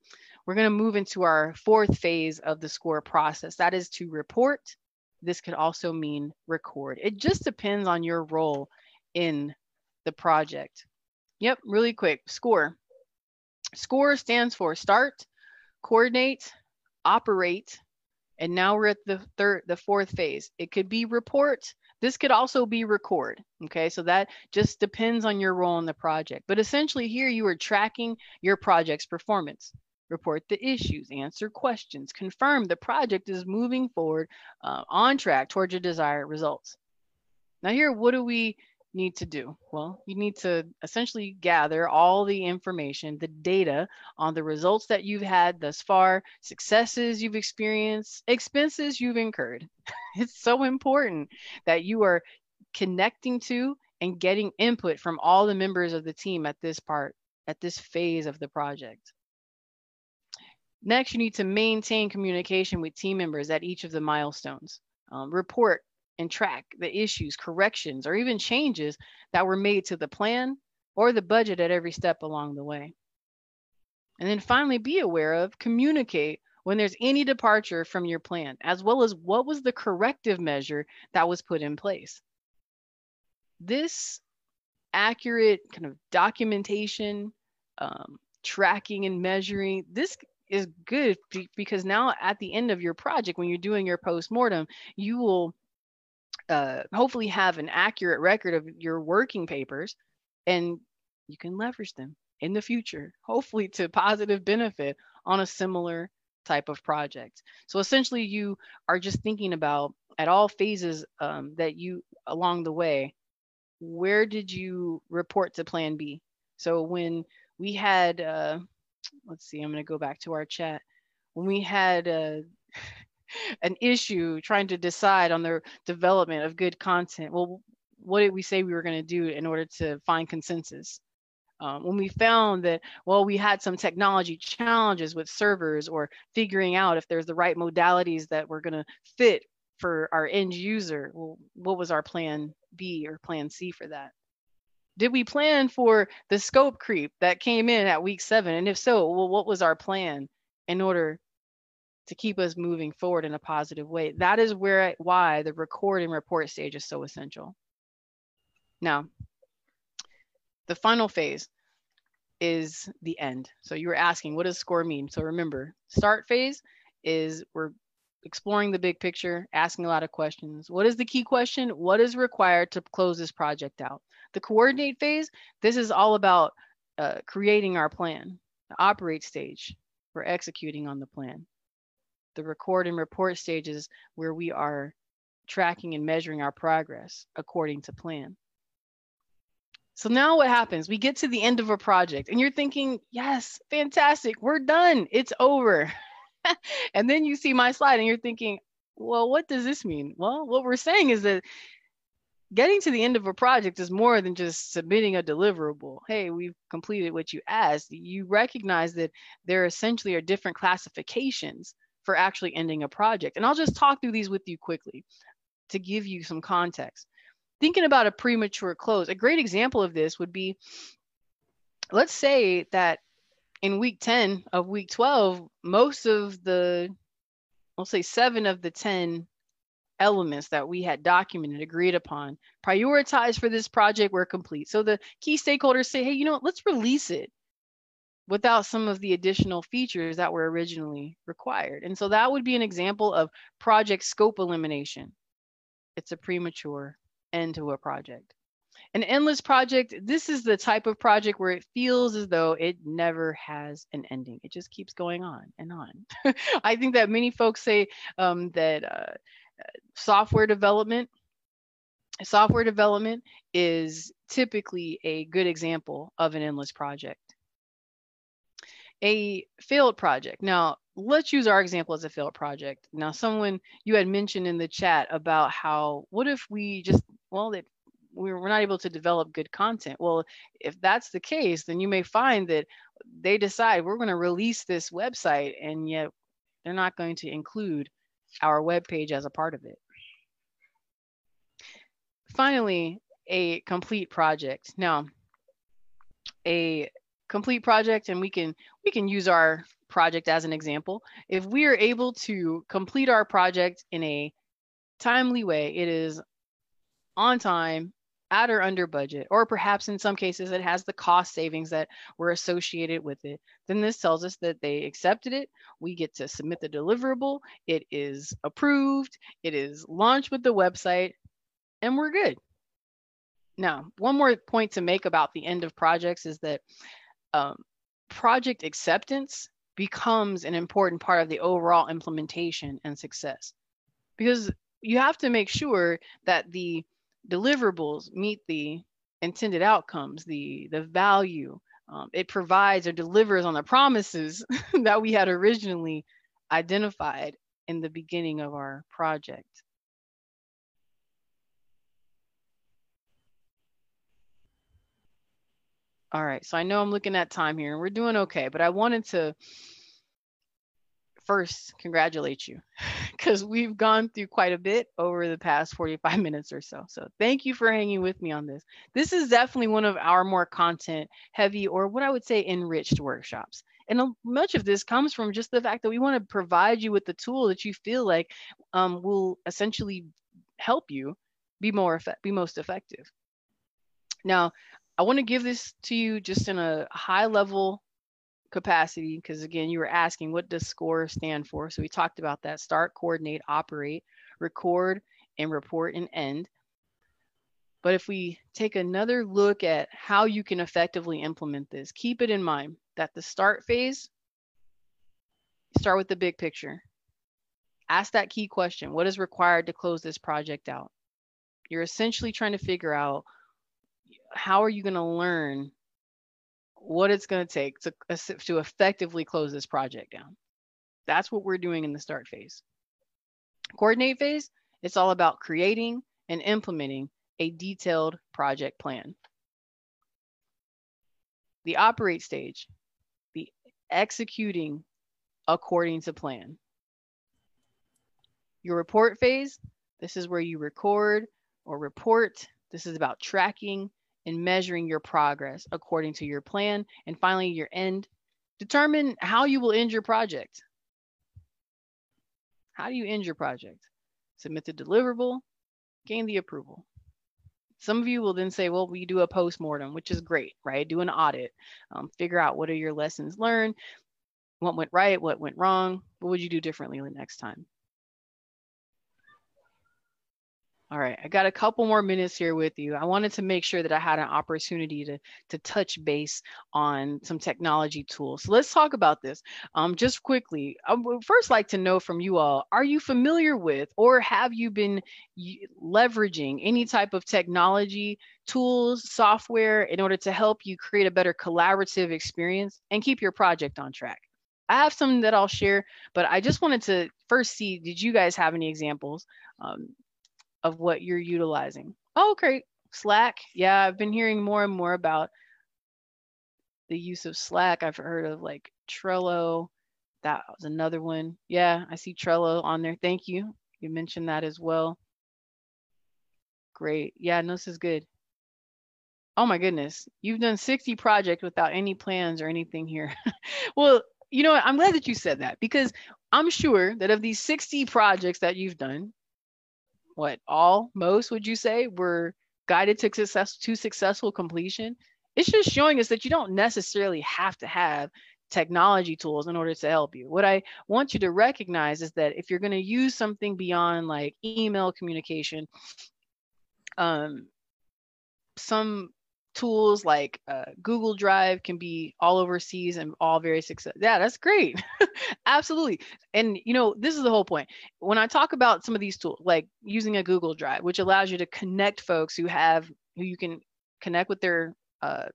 We're going to move into our fourth phase of the SCORE process. That is to report. This could also mean record. It just depends on your role in the project. Yep, really quick. SCORE. SCORE stands for start, coordinate, operate, and now we're at the third, the fourth phase. It could be report. This could also be record. Okay, so that just depends on your role in the project. But essentially, here you are tracking your project's performance. Report the issues, answer questions, confirm the project is moving forward uh, on track towards your desired results. Now, here, what do we need to do? Well, you need to essentially gather all the information, the data on the results that you've had thus far, successes you've experienced, expenses you've incurred. [LAUGHS] it's so important that you are connecting to and getting input from all the members of the team at this part, at this phase of the project. Next, you need to maintain communication with team members at each of the milestones. Um, report and track the issues, corrections, or even changes that were made to the plan or the budget at every step along the way. And then finally, be aware of, communicate when there's any departure from your plan, as well as what was the corrective measure that was put in place. This accurate kind of documentation, um, tracking and measuring, this is good because now at the end of your project, when you're doing your post-mortem, you will uh, hopefully have an accurate record of your working papers and you can leverage them in the future, hopefully to positive benefit on a similar type of project. So essentially, you are just thinking about at all phases um, that you along the way, where did you report to Plan B? So when we had, uh, let's see, I'm going to go back to our chat. When we had uh, an issue trying to decide on the development of good content. Well, what did we say we were going to do in order to find consensus? Um, when we found that, well, we had some technology challenges with servers or figuring out if there's the right modalities that were going to fit for our end user, well, what was our plan B or plan C for that? Did we plan for the scope creep that came in at week seven? And if so, well, what was our plan in order to keep us moving forward in a positive way. That is where why the record and report stage is so essential. Now, the final phase is the end. So you were asking, what does score mean? So remember, start phase is we're exploring the big picture, asking a lot of questions. What is the key question? What is required to close this project out? The coordinate phase, this is all about uh, creating our plan. The operate stage, we're executing on the plan the record and report stages where we are tracking and measuring our progress according to plan. So now what happens? We get to the end of a project and you're thinking, yes, fantastic, we're done, it's over. [LAUGHS] and then you see my slide and you're thinking, well, what does this mean? Well, what we're saying is that getting to the end of a project is more than just submitting a deliverable. Hey, we've completed what you asked. You recognize that there essentially are different classifications for actually ending a project. And I'll just talk through these with you quickly to give you some context. Thinking about a premature close, a great example of this would be let's say that in week 10 of week 12, most of the, I'll say seven of the 10 elements that we had documented, agreed upon, prioritized for this project were complete. So the key stakeholders say, hey, you know what, let's release it without some of the additional features that were originally required. And so that would be an example of project scope elimination. It's a premature end to a project. An endless project, this is the type of project where it feels as though it never has an ending. It just keeps going on and on. [LAUGHS] I think that many folks say um, that uh, software development, software development is typically a good example of an endless project a failed project. Now, let's use our example as a failed project. Now, someone you had mentioned in the chat about how, what if we just, well, that we're not able to develop good content. Well, if that's the case, then you may find that they decide we're going to release this website and yet they're not going to include our web page as a part of it. finally, a complete project. Now, a complete project, and we can we can use our project as an example. If we are able to complete our project in a timely way, it is on time, at or under budget, or perhaps in some cases it has the cost savings that were associated with it, then this tells us that they accepted it. We get to submit the deliverable. It is approved. It is launched with the website, and we're good. Now, one more point to make about the end of projects is that um, project acceptance becomes an important part of the overall implementation and success. Because you have to make sure that the deliverables meet the intended outcomes the the value um, it provides or delivers on the promises [LAUGHS] that we had originally identified in the beginning of our project All right, so I know I'm looking at time here and we're doing okay, but I wanted to first congratulate you [LAUGHS] because we've gone through quite a bit over the past 45 [LAUGHS] minutes or so. So thank you for hanging with me on this. This is definitely one of our more content heavy or what I would say enriched workshops. And much of this comes from just the fact that we want to provide you with the tool that you feel like um, will essentially help you be more effect- be most effective. Now, I want to give this to you just in a high level capacity because again you were asking what does score stand for? So we talked about that start coordinate operate record and report and end. But if we take another look at how you can effectively implement this keep it in mind that the start phase start with the big picture. Ask that key question what is required to close this project out? You're essentially trying to figure out how are you going to learn what it's going to take to, to effectively close this project down? That's what we're doing in the start phase. Coordinate phase, it's all about creating and implementing a detailed project plan. The operate stage, the executing according to plan. Your report phase, this is where you record or report. This is about tracking in measuring your progress according to your plan. And finally, your end. Determine how you will end your project. How do you end your project? Submit the deliverable, gain the approval. Some of you will then say, well, we do a post-mortem, which is great, right? Do an audit, um, figure out what are your lessons learned, what went right, what went wrong, what would you do differently the next time? All right, I got a couple more minutes here with you. I wanted to make sure that I had an opportunity to, to touch base on some technology tools. So let's talk about this. Um, just quickly, I would first like to know from you all, are you familiar with or have you been leveraging any type of technology tools, software in order to help you create a better collaborative experience and keep your project on track? I have some that I'll share, but I just wanted to first see, did you guys have any examples? Um, of what you're utilizing. Oh, great. Slack. Yeah, I've been hearing more and more about the use of Slack. I've heard of like Trello. That was another one. Yeah, I see Trello on there. Thank you. You mentioned that as well. Great. Yeah, no, this is good. Oh my goodness. You've done 60 projects without any plans or anything here. [LAUGHS] well, you know what? I'm glad that you said that because I'm sure that of these 60 projects that you've done, what all most would you say were guided to success to successful completion. It's just showing us that you don't necessarily have to have technology tools in order to help you. What i want you to recognize is that if you're going to use something beyond like email communication um some tools like uh, Google Drive can be all overseas and all very successful. Yeah, that's great. [LAUGHS] Absolutely. And you know, this is the whole point. When I talk about some of these tools, like using a Google Drive, which allows you to connect folks who have who you can connect with their uh,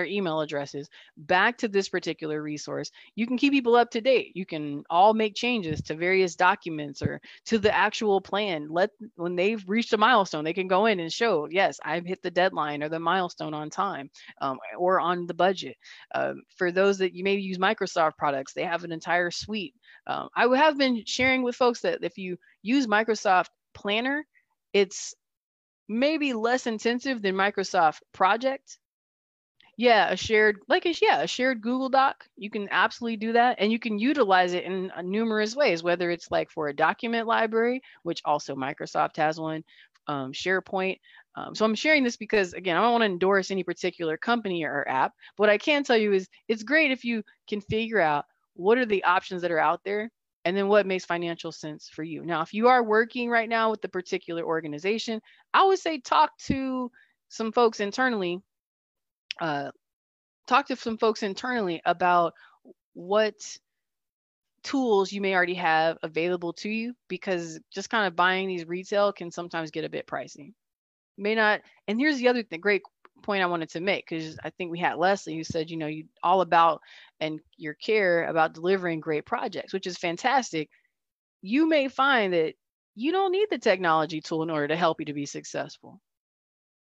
their email addresses back to this particular resource. You can keep people up to date. You can all make changes to various documents or to the actual plan. Let when they've reached a milestone, they can go in and show, yes, I've hit the deadline or the milestone on time um, or on the budget. Um, for those that you maybe use Microsoft products, they have an entire suite. Um, I have been sharing with folks that if you use Microsoft Planner, it's maybe less intensive than Microsoft Project. Yeah, a shared, like a, yeah, a shared Google Doc. You can absolutely do that, and you can utilize it in uh, numerous ways. Whether it's like for a document library, which also Microsoft has one, um, SharePoint. Um, so I'm sharing this because again, I don't want to endorse any particular company or app. But what I can tell you is it's great if you can figure out what are the options that are out there and then what makes financial sense for you. Now, if you are working right now with a particular organization, I would say talk to some folks internally. Uh, talk to some folks internally about what tools you may already have available to you because just kind of buying these retail can sometimes get a bit pricey. May not, and here's the other thing, great point I wanted to make because I think we had Leslie who said, you know, you all about and your care about delivering great projects, which is fantastic. You may find that you don't need the technology tool in order to help you to be successful.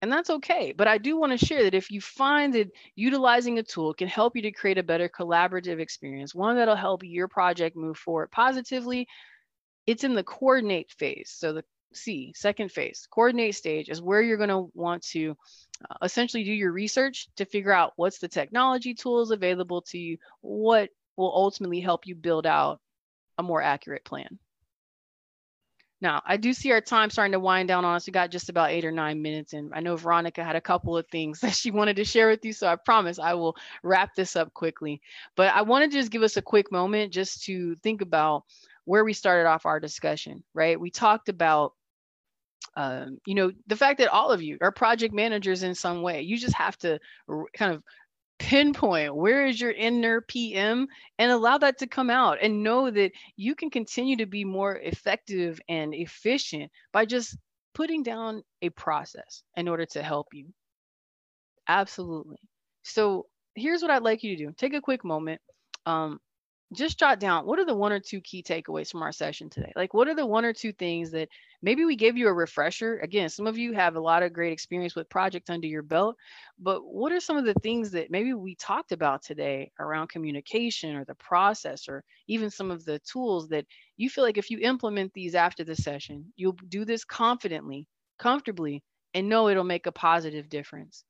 And that's okay. But I do want to share that if you find that utilizing a tool can help you to create a better collaborative experience, one that'll help your project move forward positively, it's in the coordinate phase. So the C, second phase, coordinate stage is where you're going to want to uh, essentially do your research to figure out what's the technology tools available to you, what will ultimately help you build out a more accurate plan. Now, I do see our time starting to wind down on us. We got just about eight or nine minutes, and I know Veronica had a couple of things [LAUGHS] that she wanted to share with you. So I promise I will wrap this up quickly. But I want to just give us a quick moment just to think about where we started off our discussion, right? We talked about um, you know, the fact that all of you are project managers in some way, you just have to r- kind of pinpoint where is your inner PM and allow that to come out and know that you can continue to be more effective and efficient by just putting down a process in order to help you. Absolutely. So here's what I'd like you to do. Take a quick moment. Um, just jot down what are the one or two key takeaways from our session today? Like, what are the one or two things that maybe we gave you a refresher? Again, some of you have a lot of great experience with project under your belt, but what are some of the things that maybe we talked about today around communication or the process or even some of the tools that you feel like if you implement these after the session, you'll do this confidently, comfortably, and know it'll make a positive difference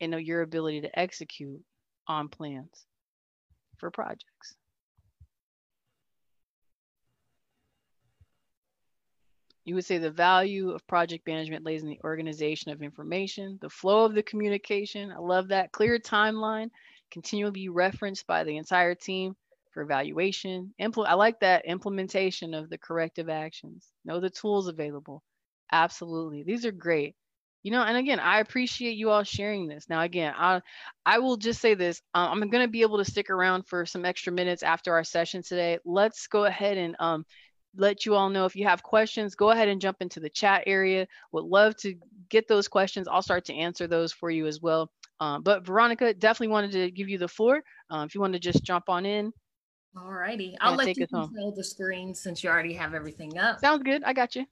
and know your ability to execute on plans for projects. You would say the value of project management lays in the organization of information, the flow of the communication. I love that. Clear timeline, continually be referenced by the entire team for evaluation. Impl- I like that implementation of the corrective actions. Know the tools available. Absolutely. These are great you know and again i appreciate you all sharing this. Now again i i will just say this um, i'm going to be able to stick around for some extra minutes after our session today. Let's go ahead and um, let you all know if you have questions go ahead and jump into the chat area. Would love to get those questions. I'll start to answer those for you as well. Um, but veronica definitely wanted to give you the floor. Um, if you want to just jump on in. All righty. I'll let you control the screen since you already have everything up. Sounds good. I got you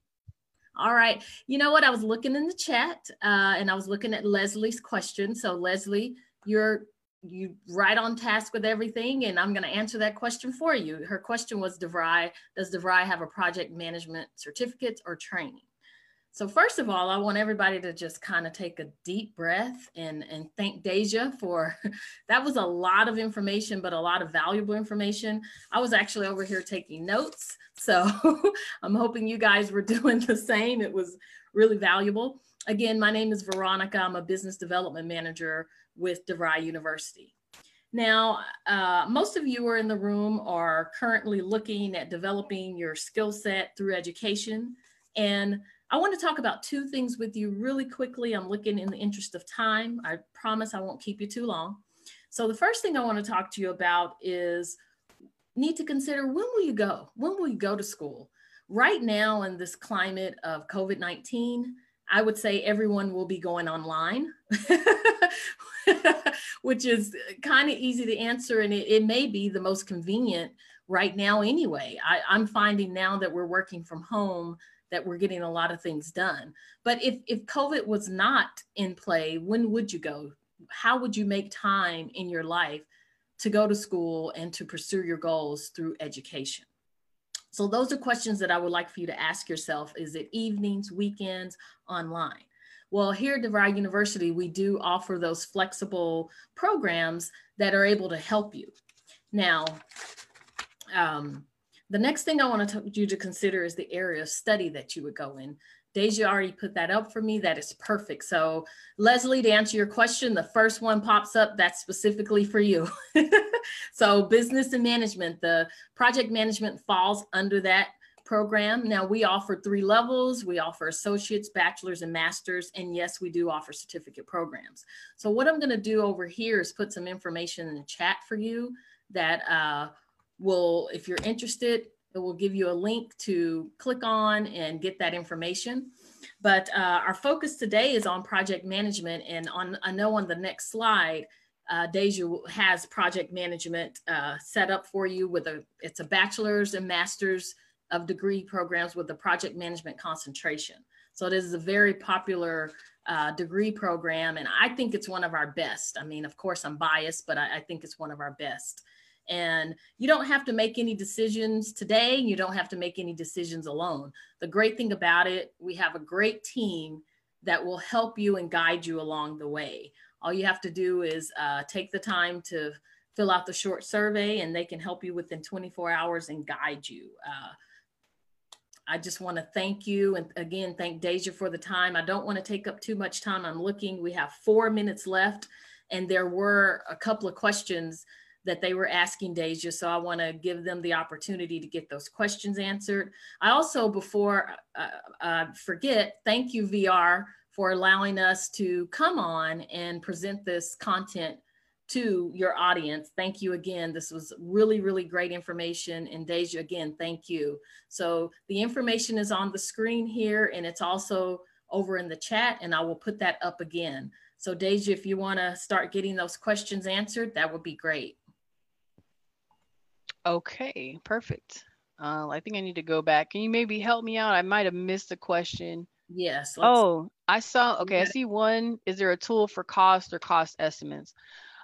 all right. You know what? I was looking in the chat uh, and I was looking at Leslie's question. So Leslie, you're you right on task with everything, and I'm going to answer that question for you. Her question was, DeVry, does DeVry have a project management certificate or training? So first of all, I want everybody to just kind of take a deep breath and, and thank Deja for [LAUGHS] that was a lot of information, but a lot of valuable information. I was actually over here taking notes. So [LAUGHS] I'm hoping you guys were [LAUGHS] doing the same. It was really valuable. Again, my name is Veronica. I'm a business development manager with DeVry University. Now, uh, most of you are in the room are currently looking at developing your skill set through education. And I want to talk about two things with you really quickly. I'm looking in the interest of time. I promise I won't keep you too long. So the first thing I want to talk to you about is need to consider when will you go? When will you go to school? Right now in this climate of COVID-19, I would say everyone will be going online, [LAUGHS] which is kind of easy to answer. And it, it, may be the most convenient right now anyway. I, I'm finding now that we're working from home that we're getting a lot of things done. But if, if COVID was not in play, when would you go? How would you make time in your life to go to school and to pursue your goals through education? So those are questions that I would like for you to ask yourself. Is it evenings, weekends, online? Well, here at DeVry University, we do offer those flexible programs that are able to help you. Now, um, the next thing I want to you to consider is the area of study that you would go in. Deja already put that up for me. That is perfect. So Leslie, to answer your question, the first one pops up that's specifically for you. [LAUGHS] so business and management, the project management falls under that program. Now we offer three levels. We offer associates, bachelors, and masters. And yes, we do offer certificate programs. So what I'm gonna do over here is put some information in the chat for you that uh, will, if you're interested, it will give you a link to click on and get that information. But uh, our focus today is on project management. And on I know on the next slide, uh, Deja has project management uh, set up for you with a, it's a bachelor's and master's of degree programs with a project management concentration. So this is a very popular uh, degree program. And I think it's one of our best. I mean, of course I'm biased, but I, I think it's one of our best. And you don't have to make any decisions today. You don't have to make any decisions alone. The great thing about it, we have a great team that will help you and guide you along the way. All you have to do is uh, take the time to fill out the short survey and they can help you within 24 hours and guide you. Uh, I just want to thank you and again thank Deja for the time. I don't want to take up too much time. I'm looking. We have four minutes left, and there were a couple of questions that they were asking Deja. So I want to give them the opportunity to get those questions answered. I also, before uh, uh, forget, thank you, VR, for allowing us to come on and present this content to your audience. Thank you again. This was really, really great information. And Deja, again, thank you. So the information is on the screen here and it's also over in the chat and I will put that up again. So Deja, if you wanna start getting those questions answered, that would be great. Okay, perfect. Uh, I think I need to go back. Can you maybe help me out? I might have missed a question. Yes. Oh, I saw. Okay, I see one. Is there a tool for cost or cost estimates?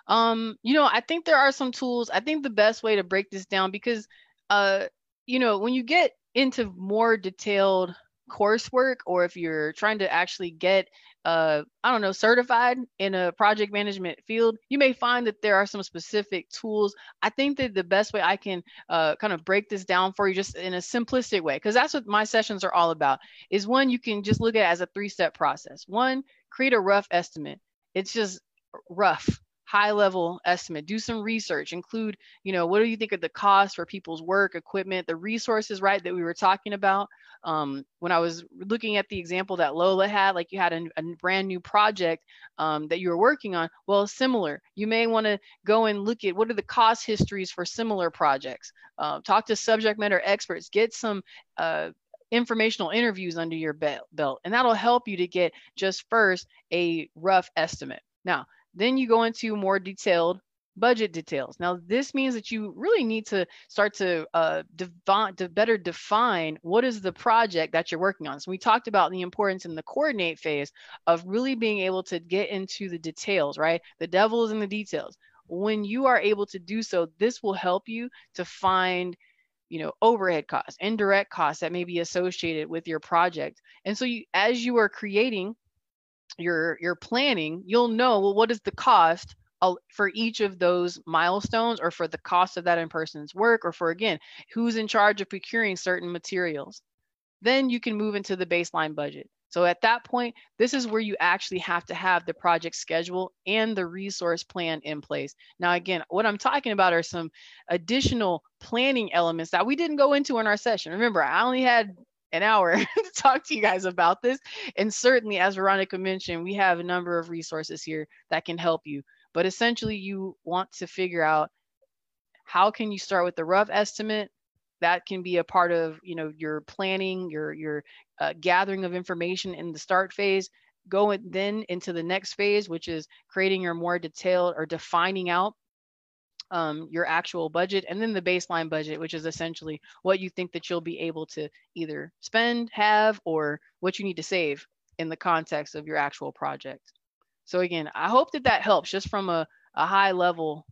Um, you know, I think there are some tools. I think the best way to break this down because, uh, you know, when you get into more detailed coursework or if you're trying to actually get uh, I don't know, certified in a project management field, you may find that there are some specific tools. I think that the best way I can uh, kind of break this down for you just in a simplistic way, because that's what my sessions are all about, is one, you can just look at as a three step process. One, create a rough estimate. It's just rough high level estimate do some research include you know what do you think of the cost for people's work equipment the resources right that we were talking about. Um, when i was looking at the example that lola had like you had a, a brand new project um, that you were working on well similar. You may want to go and look at what are the cost histories for similar projects. Uh, talk to subject matter experts get some uh, informational interviews under your belt and that'll help you to get just first a rough estimate. Now then you go into more detailed budget details. Now, this means that you really need to start to uh, to better define what is the project that you're working on. So we talked about the importance in the coordinate phase of really being able to get into the details, right? The devil is in the details. When you are able to do so, this will help you to find you know overhead costs indirect costs that may be associated with your project and so you as you are creating your your planning, you'll know well what is the cost for each of those milestones or for the cost of that in person's work or for again who's in charge of procuring certain materials. Then you can move into the baseline budget. So at that point this is where you actually have to have the project schedule and the resource plan in place. Now again what i'm talking about are some additional planning elements that we didn't go into in our session. Remember i only had an hour [LAUGHS] to talk to you guys about this. And certainly, as Veronica mentioned, we have a number of resources here that can help you. But essentially, you want to figure out how can you start with the rough estimate that can be a part of you know your planning your your uh, gathering of information in the start phase go then into the next phase which is creating your more detailed or defining out um, your actual budget and then the baseline budget, which is essentially what you think that you'll be able to either spend, have, or what you need to save in the context of your actual project. So again, I hope that that helps just from a, a high level.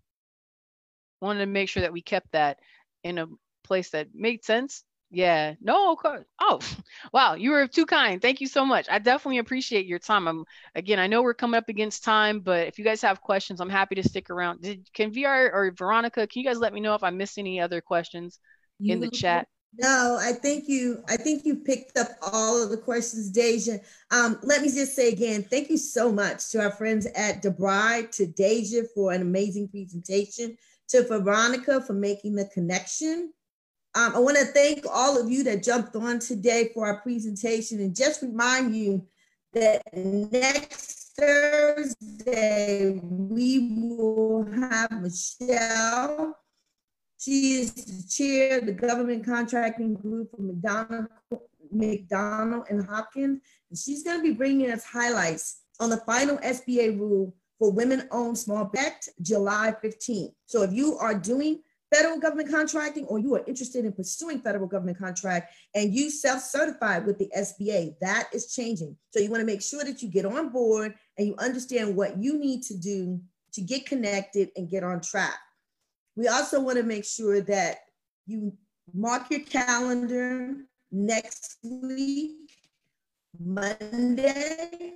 Wanted to make sure that we kept that in a place that made sense Yeah. No, of course. Oh, [LAUGHS] wow. You were too kind. Thank you so much. I definitely appreciate your time. I'm again, I know we're coming up against time, but if you guys have questions, I'm happy to stick around. Did can VR or Veronica, can you guys let me know if I missed any other questions in the chat? No, I think you I think you picked up all of the questions, Deja. Um, let me just say again, thank you so much to our friends at DeVry, to Deja for an amazing presentation, to Veronica for making the connection um, I want to thank all of you that jumped on today for our presentation and just remind you that next Thursday we will have Michelle. She is the chair of the government contracting group for McDonald, McDonald and Hopkins. And she's going to be bringing us highlights on the final SBA rule for women-owned small bet July 15th. So if you are doing federal government contracting or you are interested in pursuing federal government contract and you self-certified with the SBA, that is changing. So you want to make sure that you get on board and you understand what you need to do to get connected and get on track. We also want to make sure that you mark your calendar next week, Monday.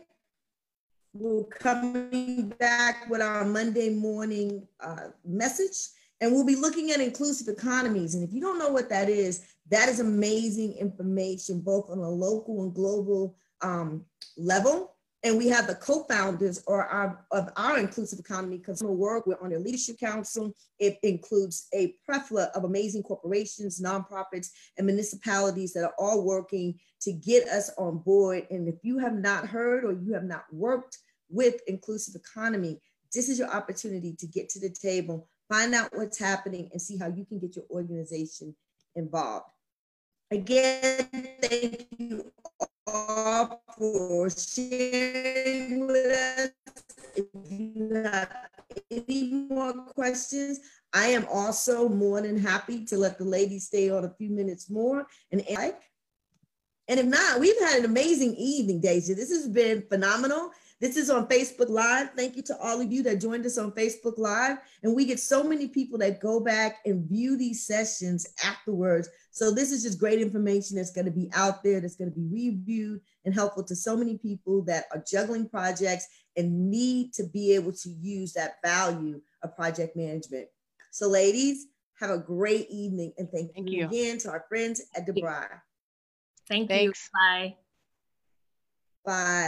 We're coming back with our Monday morning uh, message and we'll be looking at inclusive economies. And if you don't know what that is, that is amazing information, both on a local and global um, level. And we have the co-founders or of our inclusive economy consumer work. We're on their leadership council. It includes a plethora of amazing corporations, nonprofits, and municipalities that are all working to get us on board. And if you have not heard or you have not worked with inclusive economy, this is your opportunity to get to the table find out what's happening and see how you can get your organization involved. Again, thank you all for sharing with us. If you have any more questions, I am also more than happy to let the ladies stay on a few minutes more and. And if not, we've had an amazing evening, Deja. This has been phenomenal. This is on Facebook Live. Thank you to all of you that joined us on Facebook Live. And we get so many people that go back and view these sessions afterwards. So this is just great information that's going to be out there, that's going to be reviewed and helpful to so many people that are juggling projects and need to be able to use that value of project management. So ladies, have a great evening and thank, thank you, you, again to our friends at DeVry. Thank Thanks. you. Bye. Bye.